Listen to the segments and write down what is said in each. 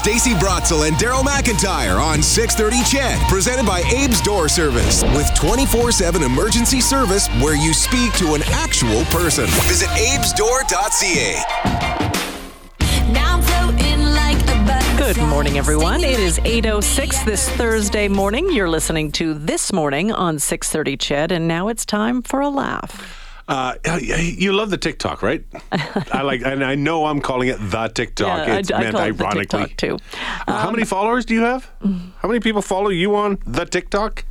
Stacy Brotzel and Daryl McIntyre on 630 CHED, presented by Abe's Door Service, with 24-7 emergency service where you speak to an actual person. Visit abesdoor.ca. Now I'm floating like a butterfly. Good morning, everyone. It is 8.06 this Thursday morning. You're listening to This Morning on 6.30 Ched, and now it's time for a laugh. Uh, you love the TikTok, right? I like, and I know I'm calling it the TikTok. Yeah, it's I, I meant the ironically. TikTok, too. Uh, how many followers do you have? How many people follow you on the TikTok?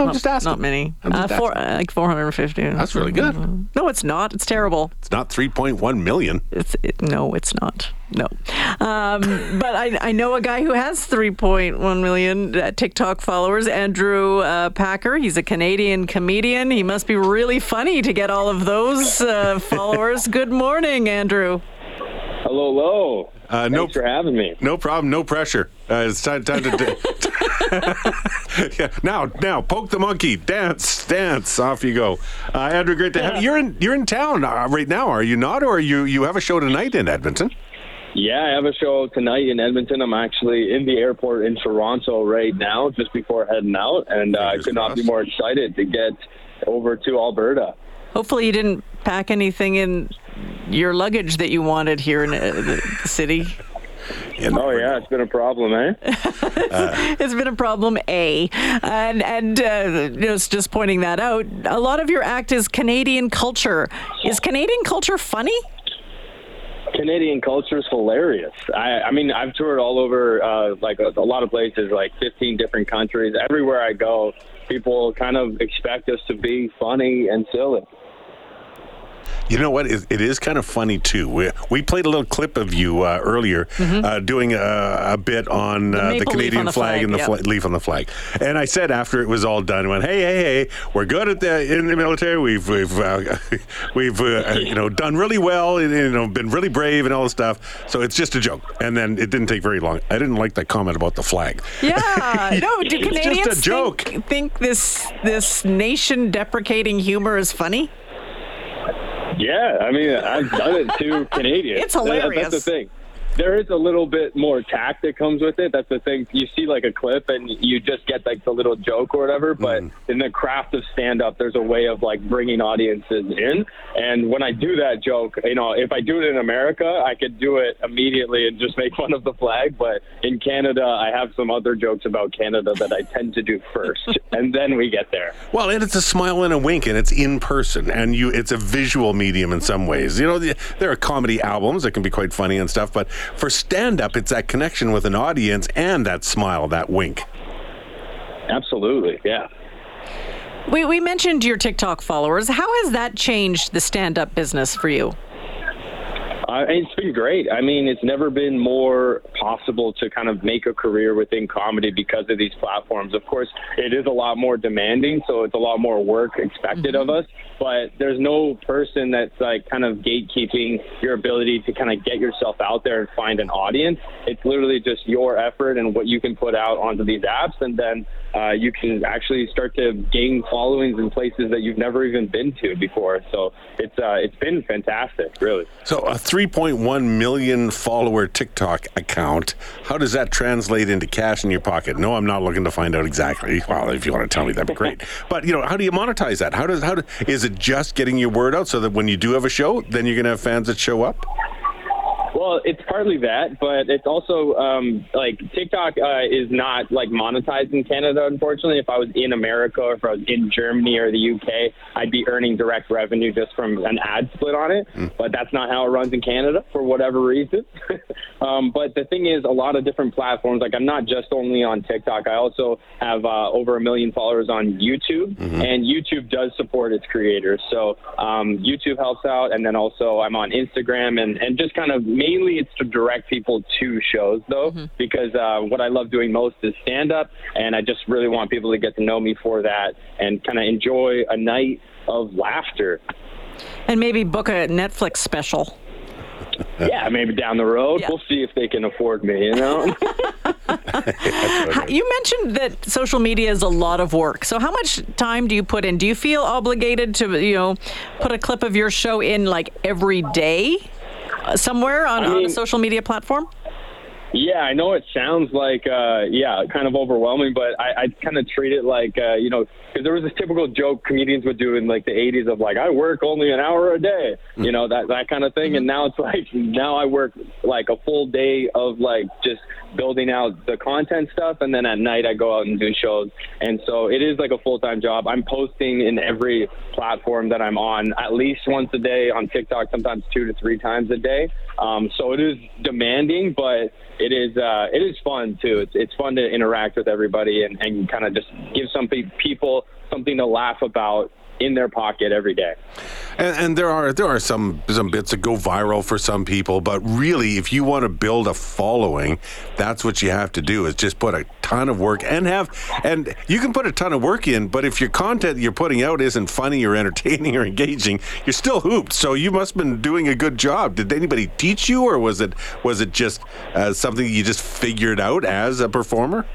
Uh, Well, I'm just asking. Not many. Uh, just four, asking. uh, like 450. That's really good. No, it's not. It's terrible. It's not 3.1 million. It's it, no, it's not. No, um, but I, I know a guy who has 3.1 million uh, TikTok followers. Andrew uh, Packer. He's a Canadian comedian. He must be really funny to get all of those uh, followers. Good morning, Andrew. Hello, hello. Uh, no, Thanks for having me. no problem. No pressure. Uh, it's time, time to. yeah. Now, now, poke the monkey. Dance, dance. Off you go. Uh, Andrew, great to have you. You're in. You're in town uh, right now, are you not? Or you you have a show tonight in Edmonton? Yeah, I have a show tonight in Edmonton. I'm actually in the airport in Toronto right now, just before heading out, and uh, I could not be more excited to get over to Alberta. Hopefully, you didn't pack anything in your luggage that you wanted here in uh, the city. You Oh yeah, it's been a problem, eh? It's been a problem, A. And, and uh, just, just pointing that out, a lot of your act is Canadian culture. Is Canadian culture funny? Canadian culture is hilarious. I, I mean, I've toured all over, uh, like a, a lot of places, like 15 different countries. Everywhere I go, people kind of expect us to be funny and silly. You know what? It, it is kind of funny too. We, we played a little clip of you uh, earlier uh, doing a, a bit on uh, the, Canadian on the flag, flag, and the yeah. fla- leaf on the flag. And I said after it was all done, I went, "Hey, hey, hey! We're good at the in the military. We've we've uh, we've uh, you know done really well, and you know been really brave and all this stuff. So it's just a joke." And then it didn't take very long. I didn't like that comment about the flag. Yeah. No, do It's just a Canadians joke. Think, think this this nation deprecating humor is funny? Yeah, I mean, I've done it to Canadians. It's That- hilarious. That's the thing. There is a little bit more tact that comes with it. That's the thing. You see like a clip and you just get like the little joke or whatever. But mm-hmm. in the craft of stand up, there's a way of like bringing audiences in. And when I do that joke, you know, if I do it in America, I could do it immediately and just make fun of the flag. But in Canada, I have some other jokes about Canada that I tend to do first, and then we get there. Well, and it's a smile and a wink, and it's in person, and you it's a visual medium in some ways. You know, the, there are comedy albums that can be quite funny and stuff, but for stand up, it's that connection with an audience and that smile, that wink. Absolutely, yeah. We, we mentioned your TikTok followers. How has that changed the stand up business for you? Uh, it's been great. I mean, it's never been more possible to kind of make a career within comedy because of these platforms. Of course, it is a lot more demanding, so it's a lot more work expected of us. But there's no person that's like kind of gatekeeping your ability to kind of get yourself out there and find an audience. It's literally just your effort and what you can put out onto these apps, and then uh, you can actually start to gain followings in places that you've never even been to before. So it's uh, it's been fantastic, really. So, a 3.1 million follower TikTok account, how does that translate into cash in your pocket? No, I'm not looking to find out exactly. Well, if you want to tell me, that'd be great. But, you know, how do you monetize that? How does, how do, is it just getting your word out so that when you do have a show, then you're going to have fans that show up? Well, it's partly that, but it's also um, like TikTok uh, is not like monetized in Canada. Unfortunately, if I was in America or if I was in Germany or the UK, I'd be earning direct revenue just from an ad split on it. But that's not how it runs in Canada for whatever reason. um, but the thing is, a lot of different platforms. Like I'm not just only on TikTok. I also have uh, over a million followers on YouTube, and YouTube does support its creators. So um, YouTube helps out, and then also I'm on Instagram, and and just kind of mainly it's to direct people to shows though, because uh, what I love doing most is stand up, and I just really want people to get to know me for that and kind of enjoy a night of laughter. And maybe book a Netflix special. Yeah, maybe down the road Yeah. we'll see if they can afford me. You know. You mentioned that social media is a lot of work. So how much time do you put in? Do you feel obligated to, you know, put a clip of your show in like every day somewhere on, I on a social media platform? Yeah, I know it sounds like, uh, yeah, kind of overwhelming, but I, I kind of treat it like, uh, you know, because there was this typical joke comedians would do in like the 80s of like, I work only an hour a day, you know, that, that kind of thing. And now it's like, now I work like a full day of like just building out the content stuff. And then at night I go out and do shows. And so it is like a full time job. I'm posting in every platform that I'm on at least once a day on TikTok, sometimes two to three times a day. Um, so it is demanding, but it is uh, it is fun too. It's it's fun to interact with everybody and, and kind of just give some pe- people something to laugh about in their pocket every day. And, and there are there are some some bits that go viral for some people, but really, if you want to build a following, that's what you have to do. Is just put a ton of work and have and you can put a ton of work in, but if your content you're putting out isn't funny or entertaining or engaging, you're still hooped. So you must have been doing a good job. Did anybody teach you, or was it was it just uh, something you just figured out as a performer?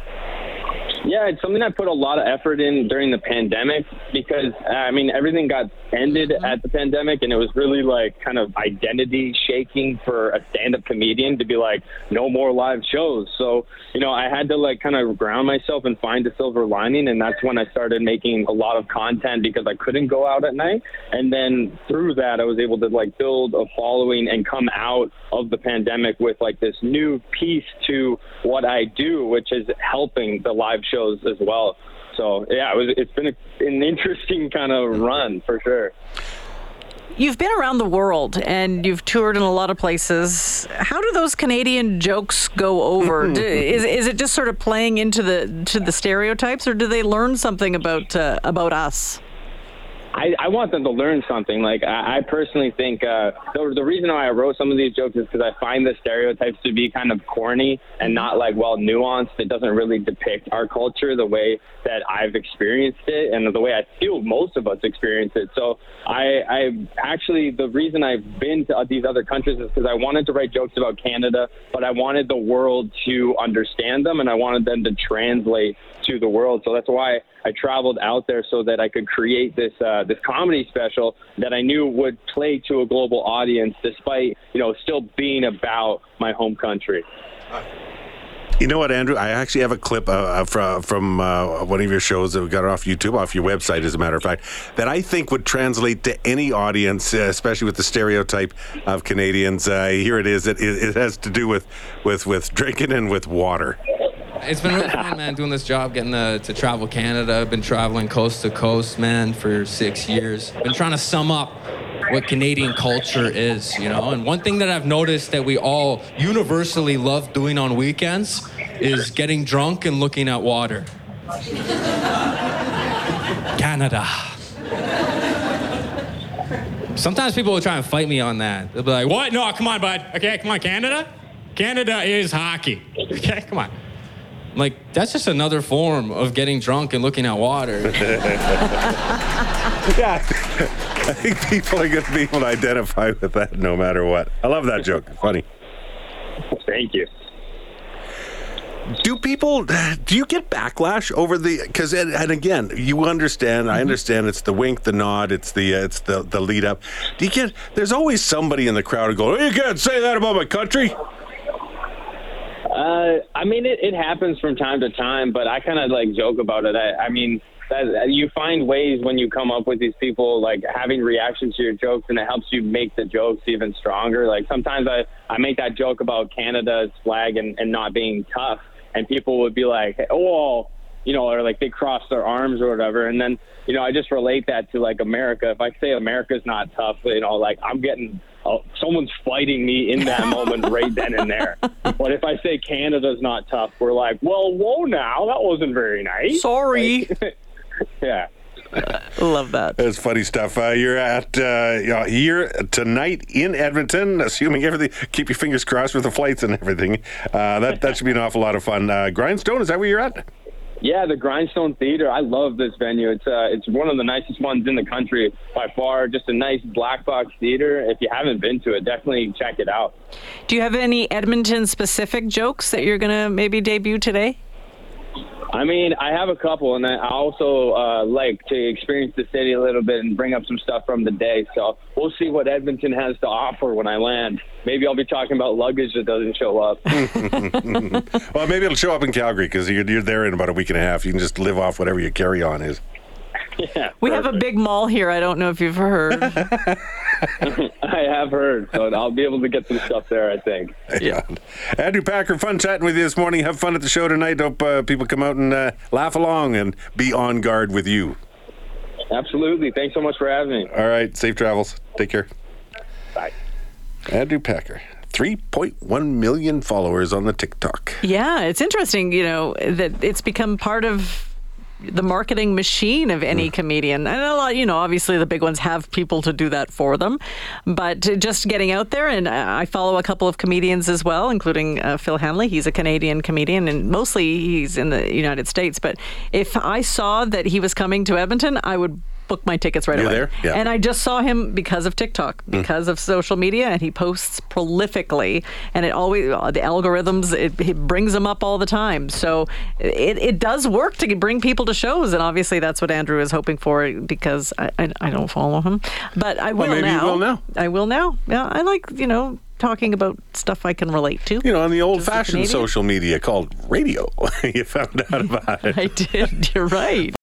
Yeah, it's something I put a lot of effort in during the pandemic because I mean everything got ended mm-hmm. at the pandemic and it was really like kind of identity shaking for a stand-up comedian to be like no more live shows. So, you know, I had to like kind of ground myself and find a silver lining and that's when I started making a lot of content because I couldn't go out at night. And then through that I was able to like build a following and come out of the pandemic with like this new piece to what I do, which is helping the live shows as well. So yeah, it was, it's been a, an interesting kind of run for sure. You've been around the world and you've toured in a lot of places. How do those Canadian jokes go over? do, is, is it just sort of playing into the to the stereotypes, or do they learn something about uh, about us? I, I want them to learn something. Like I, I personally think uh, the, the reason why I wrote some of these jokes is because I find the stereotypes to be kind of corny and not like well nuanced. It doesn't really depict our culture the way that I've experienced it and the way I feel most of us experience it. So I, I actually the reason I've been to these other countries is because I wanted to write jokes about Canada, but I wanted the world to understand them and I wanted them to translate to the world. So that's why I traveled out there so that I could create this uh, this comedy special that I knew would play to a global audience, despite you know still being about my home country. You know what, Andrew? I actually have a clip uh, from, from uh, one of your shows that we got off YouTube, off your website, as a matter of fact, that I think would translate to any audience, uh, especially with the stereotype of Canadians. Uh, here it is. It, it, has to do with, with, with drinking and with water. It's been really fun, man, doing this job, getting to, to travel Canada. I've been traveling coast to coast, man, for six years. Been trying to sum up what Canadian culture is, you know. And one thing that I've noticed that we all universally love doing on weekends is getting drunk and looking at water. Canada. Sometimes people will try and fight me on that. They'll be like, "What? No, come on, bud. Okay, come on, Canada. Canada is hockey. Okay, come on." I'm like that's just another form of getting drunk and looking at water. yeah. I think people are going to be able to identify with that no matter what. I love that joke. Funny. Thank you. Do people? Do you get backlash over the? Because and, and, again, you understand. I mm-hmm. understand. It's the wink, the nod. It's the uh, it's the the lead up. Do you get? There's always somebody in the crowd who go, oh, "You can't say that about my country." Uh, I mean, it, it happens from time to time, but I kind of like joke about it. I, I mean, that you find ways when you come up with these people like having reactions to your jokes and it helps you make the jokes even stronger like sometimes i i make that joke about canada's flag and, and not being tough and people would be like oh you know or like they cross their arms or whatever and then you know i just relate that to like america if i say america's not tough you know like i'm getting oh, someone's fighting me in that moment right then and there. But if I say Canada's not tough, we're like, well, whoa, now that wasn't very nice. Sorry. Like, yeah. Love that. That's funny stuff. Uh, you're at uh, you know, here tonight in Edmonton, assuming everything. Keep your fingers crossed with the flights and everything. Uh, that that should be an awful lot of fun. Uh, Grindstone, is that where you're at? Yeah, the Grindstone Theater. I love this venue. It's uh, it's one of the nicest ones in the country by far. Just a nice black box theater. If you haven't been to it, definitely check it out. Do you have any Edmonton specific jokes that you're gonna maybe debut today? I mean, I have a couple, and I also uh, like to experience the city a little bit and bring up some stuff from the day. So we'll see what Edmonton has to offer when I land. Maybe I'll be talking about luggage that doesn't show up. Well, maybe it'll show up in Calgary because you're, you're there in about a week and a half. You can just live off whatever your carry on is. Yeah, We have a big mall here. I don't know if you've heard. I have heard, so I'll be able to get some stuff there. I think. Yeah. Andrew Packer, fun chatting with you this morning. Have fun at the show tonight. Hope uh, people come out and uh, laugh along and be on guard with you. Absolutely. Thanks so much for having me. All right. Safe travels. Take care. Bye. Andrew Packer. 3.1 million followers on the TikTok. Yeah, it's interesting, you know, that it's become part of the marketing machine of any comedian. And a lot, you know, obviously the big ones have people to do that for them. But just getting out there, and I follow a couple of comedians as well, including uh, Phil Hanley. He's a Canadian comedian, and mostly he's in the United States. But if I saw that he was coming to Edmonton, I would book my tickets right You're away. Yeah. And I just saw him because of TikTok, hmm. because of social media, and he posts prolifically. And it always uh, the algorithms it, it brings him up all the time. So it, it does work to bring people to shows, and obviously that's what Andrew is hoping for because I, I, I don't follow him, but I will maybe you now. will now. I will now. Yeah, I like you know talking about stuff I can relate to. You know, on the old fashioned social media called radio. you found out about it. I did. You're right.